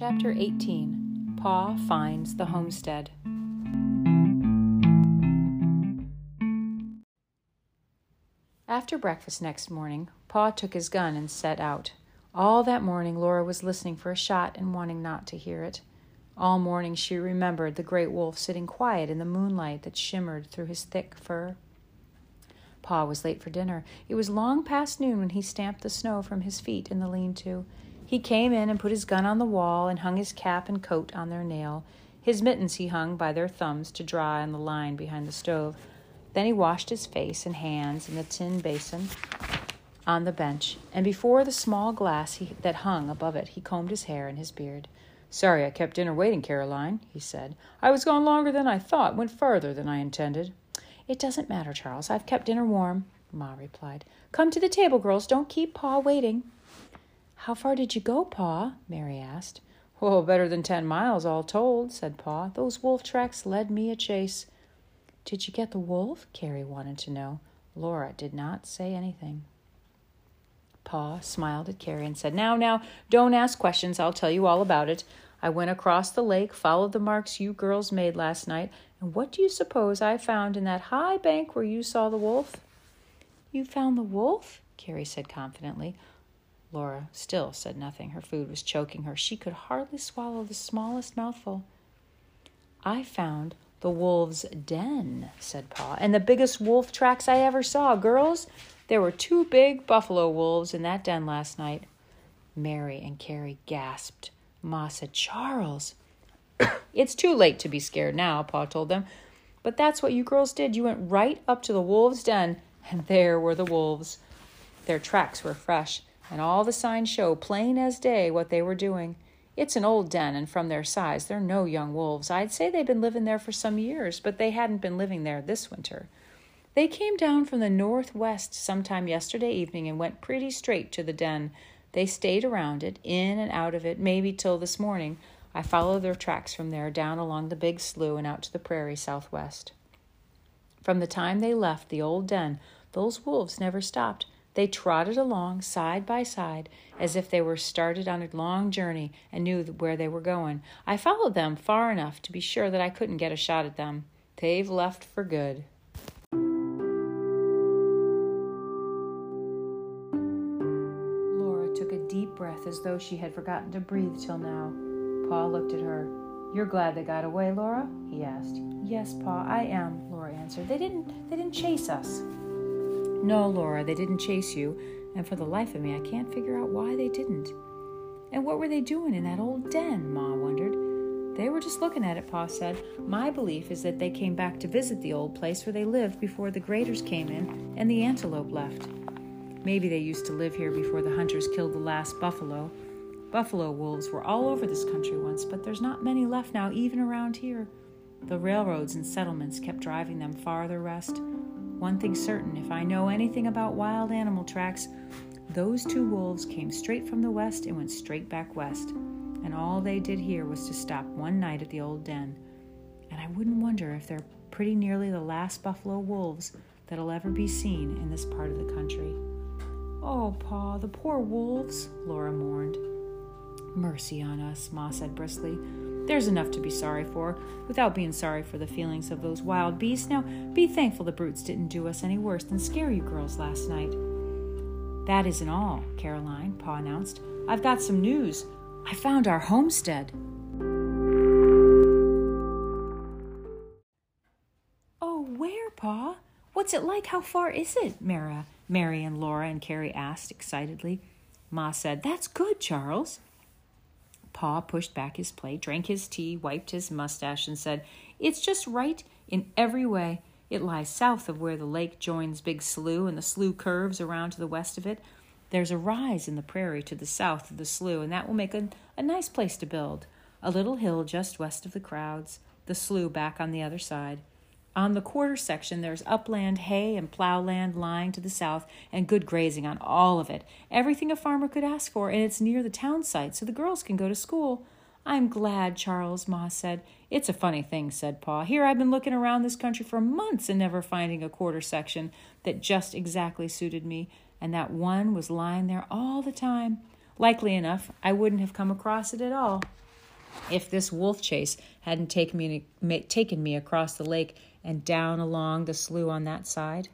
Chapter 18 Pa Finds the Homestead. After breakfast next morning, Pa took his gun and set out. All that morning, Laura was listening for a shot and wanting not to hear it. All morning, she remembered the great wolf sitting quiet in the moonlight that shimmered through his thick fur. Pa was late for dinner. It was long past noon when he stamped the snow from his feet in the lean to. He came in and put his gun on the wall and hung his cap and coat on their nail. His mittens he hung by their thumbs to dry on the line behind the stove. Then he washed his face and hands in the tin basin on the bench, and before the small glass he, that hung above it, he combed his hair and his beard. Sorry I kept dinner waiting, Caroline, he said. I was gone longer than I thought, went farther than I intended. It doesn't matter, Charles. I've kept dinner warm, Ma replied. Come to the table, girls. Don't keep Pa waiting. How far did you go, Pa? Mary asked. Oh, better than ten miles, all told, said Pa. Those wolf tracks led me a chase. Did you get the wolf? Carrie wanted to know. Laura did not say anything. Pa smiled at Carrie and said, Now, now, don't ask questions. I'll tell you all about it. I went across the lake, followed the marks you girls made last night, and what do you suppose I found in that high bank where you saw the wolf? You found the wolf? Carrie said confidently. Laura still said nothing. Her food was choking her. She could hardly swallow the smallest mouthful. I found the wolf's den, said Pa, and the biggest wolf tracks I ever saw. Girls, there were two big buffalo wolves in that den last night. Mary and Carrie gasped. Ma said, Charles. it's too late to be scared now, Pa told them. But that's what you girls did. You went right up to the wolves' den, and there were the wolves. Their tracks were fresh and all the signs show plain as day what they were doing. It's an old den, and from their size, they're no young wolves. I'd say they'd been living there for some years, but they hadn't been living there this winter. They came down from the northwest sometime yesterday evening and went pretty straight to the den. They stayed around it, in and out of it, maybe till this morning. I followed their tracks from there down along the big slough and out to the prairie southwest. From the time they left the old den, those wolves never stopped. They trotted along side by side as if they were started on a long journey and knew where they were going. I followed them far enough to be sure that I couldn't get a shot at them. They've left for good. Laura took a deep breath as though she had forgotten to breathe till now. Pa looked at her. You're glad they got away, Laura? he asked. Yes, Pa, I am, Laura answered. They didn't they didn't chase us. No, Laura, they didn't chase you, and for the life of me, I can't figure out why they didn't. And what were they doing in that old den? Ma wondered. They were just looking at it, Pa said. My belief is that they came back to visit the old place where they lived before the graders came in and the antelope left. Maybe they used to live here before the hunters killed the last buffalo. Buffalo wolves were all over this country once, but there's not many left now, even around here. The railroads and settlements kept driving them farther west. One thing's certain if I know anything about wild animal tracks, those two wolves came straight from the west and went straight back west. And all they did here was to stop one night at the old den. And I wouldn't wonder if they're pretty nearly the last buffalo wolves that'll ever be seen in this part of the country. Oh, Pa, the poor wolves, Laura mourned. Mercy on us, Ma said briskly. There's enough to be sorry for, without being sorry for the feelings of those wild beasts. Now, be thankful the brutes didn't do us any worse than scare you girls last night. That isn't all, Caroline, Pa announced. I've got some news. I found our homestead. Oh, where, Pa? What's it like? How far is it? Mara, Mary and Laura and Carrie asked excitedly. Ma said, That's good, Charles. Pa pushed back his plate, drank his tea, wiped his mustache, and said, It's just right in every way. It lies south of where the lake joins Big Slough, and the slough curves around to the west of it. There's a rise in the prairie to the south of the slough, and that will make a, a nice place to build. A little hill just west of the crowds, the slough back on the other side. On the quarter section, there's upland hay and plowland lying to the south, and good grazing on all of it. Everything a farmer could ask for, and it's near the town site, so the girls can go to school. I'm glad, Charles, Ma said. It's a funny thing, said Pa. Here I've been looking around this country for months and never finding a quarter section that just exactly suited me, and that one was lying there all the time. Likely enough, I wouldn't have come across it at all. If this wolf chase hadn't taken me, taken me across the lake and down along the slough on that side,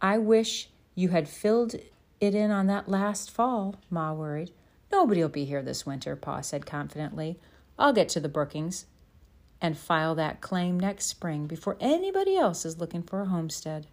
I wish you had filled it in on that last fall, Ma worried. Nobody'll be here this winter, Pa said confidently. I'll get to the Brookings and file that claim next spring before anybody else is looking for a homestead.